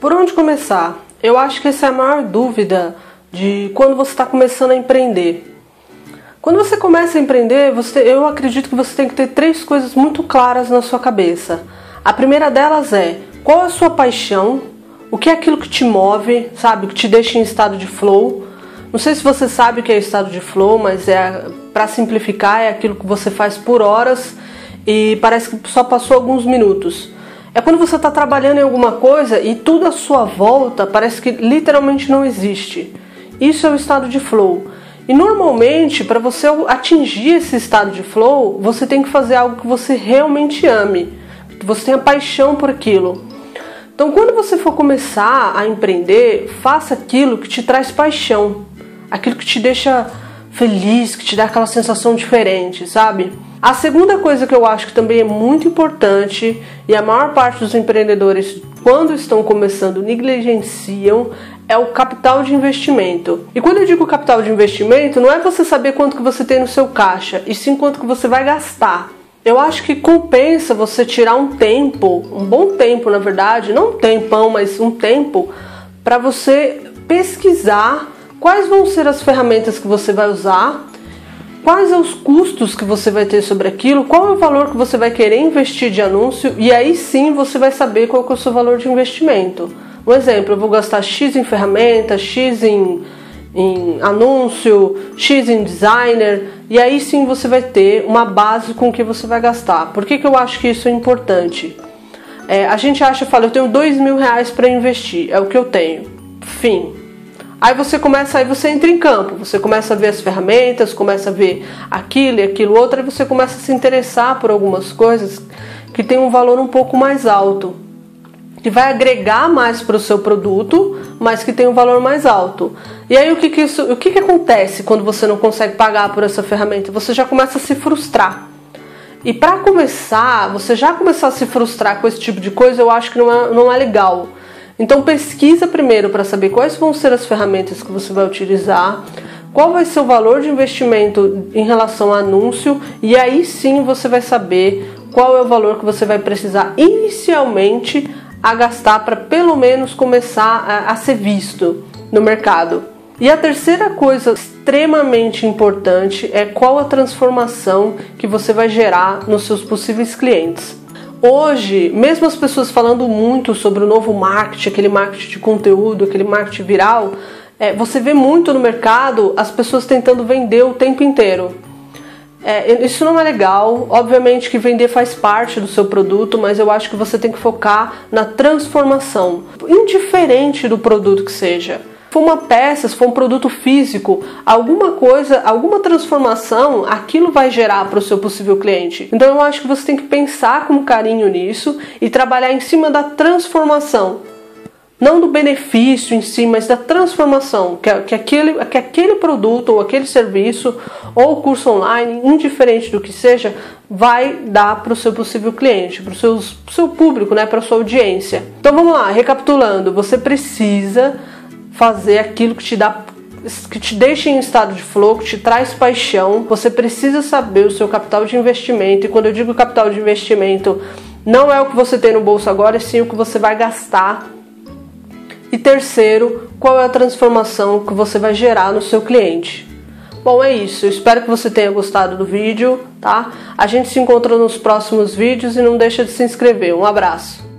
Por onde começar? Eu acho que essa é a maior dúvida de quando você está começando a empreender. Quando você começa a empreender, você, eu acredito que você tem que ter três coisas muito claras na sua cabeça. A primeira delas é qual é a sua paixão, o que é aquilo que te move, sabe, que te deixa em estado de flow. Não sei se você sabe o que é estado de flow, mas é para simplificar, é aquilo que você faz por horas e parece que só passou alguns minutos. É quando você está trabalhando em alguma coisa e tudo à sua volta parece que literalmente não existe. Isso é o estado de flow. E normalmente, para você atingir esse estado de flow, você tem que fazer algo que você realmente ame, que você tenha paixão por aquilo. Então, quando você for começar a empreender, faça aquilo que te traz paixão, aquilo que te deixa feliz, que te dá aquela sensação diferente, sabe? A segunda coisa que eu acho que também é muito importante e a maior parte dos empreendedores, quando estão começando, negligenciam é o capital de investimento. E quando eu digo capital de investimento, não é você saber quanto que você tem no seu caixa, e sim quanto que você vai gastar. Eu acho que compensa você tirar um tempo, um bom tempo na verdade, não um tempão, mas um tempo para você pesquisar quais vão ser as ferramentas que você vai usar, quais são os custos que você vai ter sobre aquilo, qual é o valor que você vai querer investir de anúncio e aí sim você vai saber qual é o seu valor de investimento. Um exemplo, eu vou gastar X em ferramenta, X em, em anúncio, X em designer, e aí sim você vai ter uma base com que você vai gastar. Por que, que eu acho que isso é importante? É, a gente acha, fala, eu tenho dois mil reais para investir, é o que eu tenho. Fim. Aí você começa, aí você entra em campo, você começa a ver as ferramentas, começa a ver aquilo e aquilo outro, e você começa a se interessar por algumas coisas que tem um valor um pouco mais alto que vai agregar mais para o seu produto, mas que tem um valor mais alto. E aí o que, que isso, o que, que acontece quando você não consegue pagar por essa ferramenta? Você já começa a se frustrar. E para começar, você já começar a se frustrar com esse tipo de coisa, eu acho que não é, não é legal. Então pesquisa primeiro para saber quais vão ser as ferramentas que você vai utilizar, qual vai ser o valor de investimento em relação ao anúncio, e aí sim você vai saber qual é o valor que você vai precisar inicialmente a gastar para pelo menos começar a, a ser visto no mercado. E a terceira coisa extremamente importante é qual a transformação que você vai gerar nos seus possíveis clientes. Hoje, mesmo as pessoas falando muito sobre o novo marketing, aquele marketing de conteúdo, aquele marketing viral, é, você vê muito no mercado as pessoas tentando vender o tempo inteiro. É, isso não é legal. Obviamente que vender faz parte do seu produto, mas eu acho que você tem que focar na transformação, indiferente do produto que seja. For uma peça, se for um produto físico, alguma coisa, alguma transformação, aquilo vai gerar para o seu possível cliente. Então eu acho que você tem que pensar com carinho nisso e trabalhar em cima da transformação não do benefício em si, mas da transformação que, que, aquele, que aquele produto ou aquele serviço ou curso online, indiferente do que seja, vai dar para o seu possível cliente, para o seu, seu público, né, para sua audiência. Então vamos lá, recapitulando, você precisa fazer aquilo que te dá que te deixa em estado de flow, que te traz paixão. Você precisa saber o seu capital de investimento. E quando eu digo capital de investimento, não é o que você tem no bolso agora, é sim o que você vai gastar e terceiro, qual é a transformação que você vai gerar no seu cliente. Bom, é isso. Eu espero que você tenha gostado do vídeo, tá? A gente se encontra nos próximos vídeos e não deixa de se inscrever. Um abraço.